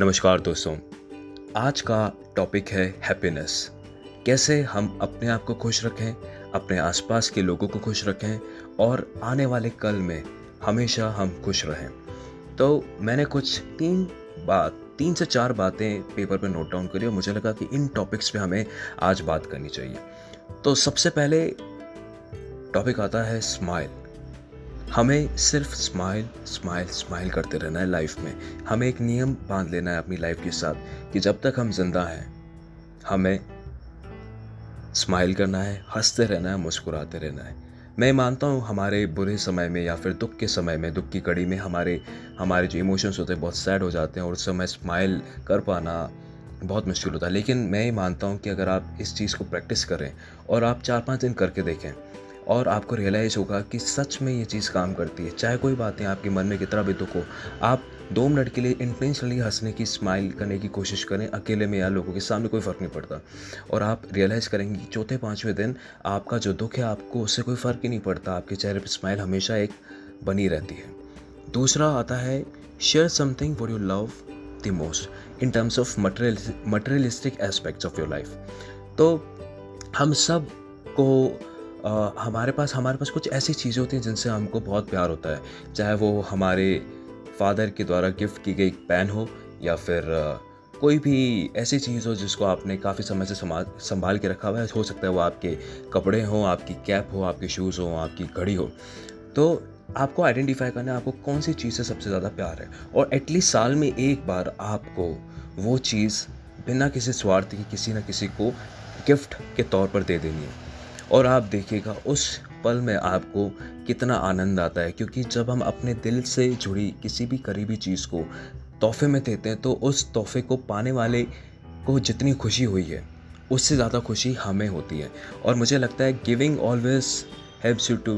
नमस्कार दोस्तों, आज का टॉपिक है हैप्पीनेस कैसे हम अपने आप को खुश रखें, अपने आसपास के लोगों को खुश रखें और आने वाले कल में हमेशा हम खुश रहें। तो मैंने कुछ तीन बात, तीन से चार बातें पेपर पर नोट डाउन करी और मुझे लगा कि इन टॉपिक्स पे हमें आज बात करनी चाहिए। तो सबसे पहले टॉपिक आता है स्माइल हमें सिर्फ़ स्माइल स्माइल स्माइल करते रहना है लाइफ में। हमें एक नियम बाँध लेना है अपनी लाइफ के साथ कि जब तक हम ज़िंदा हैं, हमें स्माइल करना है, हँसते रहना है, मुस्कुराते रहना है। मैं मानता हूँ हमारे बुरे समय में या फिर दुख के समय में, दुख की कड़ी में हमारे हमारे जो इमोशंस होते हैं बहुत सैड हो जाते हैं और उस समय स्माइल कर पाना बहुत मुश्किल होता है। लेकिन मैं ये मानता हूँ कि अगर आप इस चीज़ को प्रैक्टिस करें और आप चार पाँच दिन करके देखें और आपको रियलाइज़ होगा कि सच में ये चीज़ काम करती है। चाहे कोई बातें आपके मन में कितना भी दुख हो, आप दो मिनट के लिए इंटेंशनली हंसने की स्माइल करने की कोशिश करें, अकेले में या लोगों के सामने कोई फ़र्क नहीं पड़ता। और आप रियलाइज़ करेंगे कि चौथे, पाँचवें दिन आपका जो दुख है, आपको उससे कोई फ़र्क ही नहीं पड़ता। आपके चेहरे पर स्माइल हमेशा एक बनी रहती है। दूसरा आता है share something what you love the most in terms of material materialistic aspects of your life तो हम सबको आ, हमारे पास हमारे पास कुछ ऐसी चीज़ें होती हैं जिनसे हमको बहुत प्यार होता है। चाहे वो हमारे फादर के द्वारा गिफ्ट की गई पेन हो या फिर आ, कोई भी ऐसी चीज़ हो जिसको आपने काफ़ी समय से संभाल के रखा हुआ है। हो सकता है वो आपके कपड़े हों आपकी कैप हो आपके शूज़ हों आपकी घड़ी हो। तो आपको आइडेंटिफाई करना है आपको कौन सी चीज़ से सबसे ज़्यादा प्यार है? और एटलीस्ट साल में एक बार आपको वो चीज़ बिना किसी स्वार्थ के किसी न किसी को गिफ्ट के तौर पर दे देनी है। और आप देखिएगा, उस पल में आपको कितना आनंद आता है, क्योंकि जब हम अपने दिल से जुड़ी किसी भी करीबी चीज़ को तोहफे में देते हैं तो उस तोहफे को पाने वाले को जितनी खुशी हुई है, उससे ज़्यादा खुशी हमें होती है। और मुझे लगता है giving always helps you to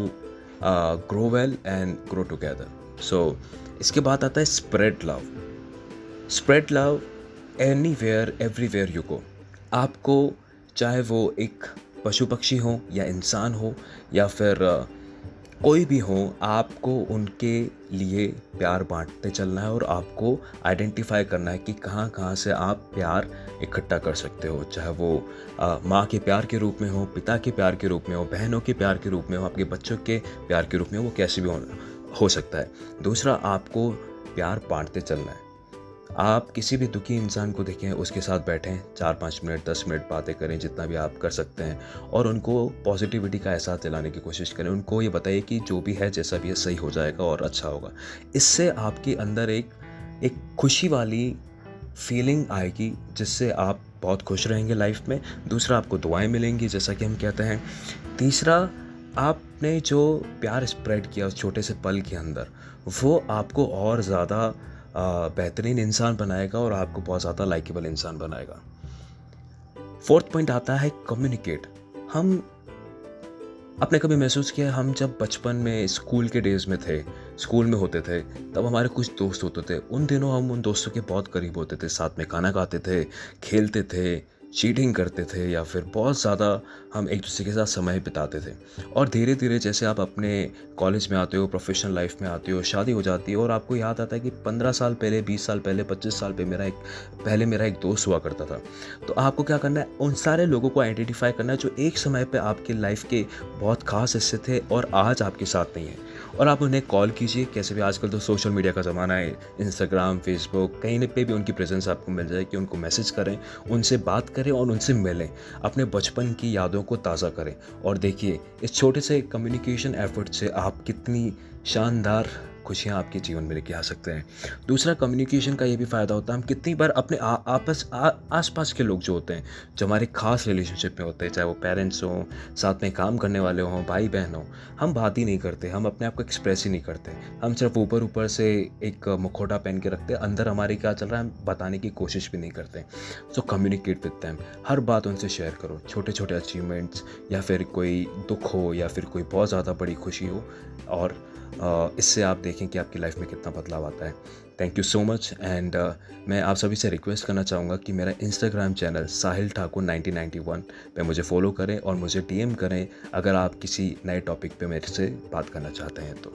grow well and grow together so इसके बाद आता है spread love spread love anywhere everywhere you go आपको चाहे वो एक पशु पक्षी हो या इंसान हो या फिर कोई भी हो आपको उनके लिए प्यार बांटते चलना है और आपको आइडेंटिफाई करना है कि कहाँ कहाँ से आप प्यार इकट्ठा कर सकते हो। चाहे वो माँ के प्यार के रूप में हो पिता के प्यार के रूप में हो बहनों के प्यार के रूप में हो आपके बच्चों के प्यार के रूप में हो वो कैसे भी हो, हो सकता है। दूसरा आपको प्यार बांटते चलना है। आप किसी भी दुखी इंसान को देखें, उसके साथ बैठें, चार पाँच मिनट, दस मिनट बातें करें, जितना भी आप कर सकते हैं, और उनको पॉजिटिविटी का एहसास दिलाने की कोशिश करें। उनको ये बताइए कि जो भी है, जैसा भी है, सही हो जाएगा और अच्छा होगा। इससे आपके अंदर एक एक खुशी वाली फीलिंग आएगी, जिससे आप बहुत खुश रहेंगे लाइफ में। दूसरा आपको दुआएँ मिलेंगी, जैसा कि हम कहते हैं। तीसरा, आपने जो प्यार स्प्रेड किया उस छोटे से पल के अंदर, वो आपको और ज़्यादा बेहतरीन इंसान बनाएगा और आपको बहुत ज़्यादा लाइकेबल इंसान बनाएगा। फोर्थ पॉइंट आता है कम्युनिकेट हम आपने कभी महसूस किया हम जब बचपन में स्कूल के डेज़ में थे, स्कूल में होते थे, तब हमारे कुछ दोस्त होते थे, उन दिनों हम उन दोस्तों के बहुत करीब होते थे, साथ में खाना खाते थे, खेलते थे चीटिंग करते थे या फिर बहुत ज़्यादा हम एक दूसरे के साथ समय बिताते थे। और धीरे धीरे जैसे आप अपने कॉलेज में आते हो प्रोफेशनल लाइफ में आते हो, शादी हो जाती है और आपको याद आता है कि पंद्रह साल पहले, बीस साल पहले, पच्चीस साल पहले मेरा एक, पहले मेरा एक दोस्त हुआ करता था। तो आपको क्या करना है? उन सारे लोगों को आइडेंटिफाई करना है जो एक समय पर आपके लाइफ के बहुत खास हिस्से थे और आज आपके साथ नहीं है। और आप उन्हें कॉल कीजिए, कैसे भी आजकल तो सोशल मीडिया का ज़माना है इंस्टाग्राम फेसबुक कहीं पे भी उनकी प्रेजेंस आपको मिल जाए कि उनको मैसेज करें, उनसे बात करें और उनसे मिलें। अपने बचपन की यादों को ताज़ा करें। और देखिए, इस छोटे से कम्युनिकेशन एफर्ट से आप कितनी शानदार खुशियाँ आपके जीवन में लेके आ सकते हैं। दूसरा कम्युनिकेशन का ये भी फ़ायदा होता है। हम कितनी बार अपने आ, आपस आस पास के लोग जो होते हैं जो हमारे खास रिलेशनशिप में होते हैं चाहे वो पेरेंट्स हों साथ में काम करने वाले हों भाई बहन हों हम बात ही नहीं करते हम अपने आप को एक्सप्रेस ही नहीं करते। हम सिर्फ़ ऊपर ऊपर से एक मुखोटा पहन के रखते हैं अंदर हमारे क्या चल रहा है हम बताने की कोशिश भी नहीं करते। सो कम्युनिकेट विद दैम हर बात उनसे शेयर करो। छोटे छोटे अचीवमेंट्स या फिर कोई दुख हो या फिर कोई बहुत ज़्यादा बड़ी खुशी हो और इससे आप देखें कि आपकी लाइफ में कितना बदलाव आता है। Thank you so much and मैं आप सभी से रिक्वेस्ट करना चाहूँगा कि मेरा इंस्टाग्राम चैनल साहिल ठाकुर 1991 पे मुझे फॉलो करें और मुझे डीएम करें अगर आप किसी नए टॉपिक पे मेरे से बात करना चाहते हैं तो।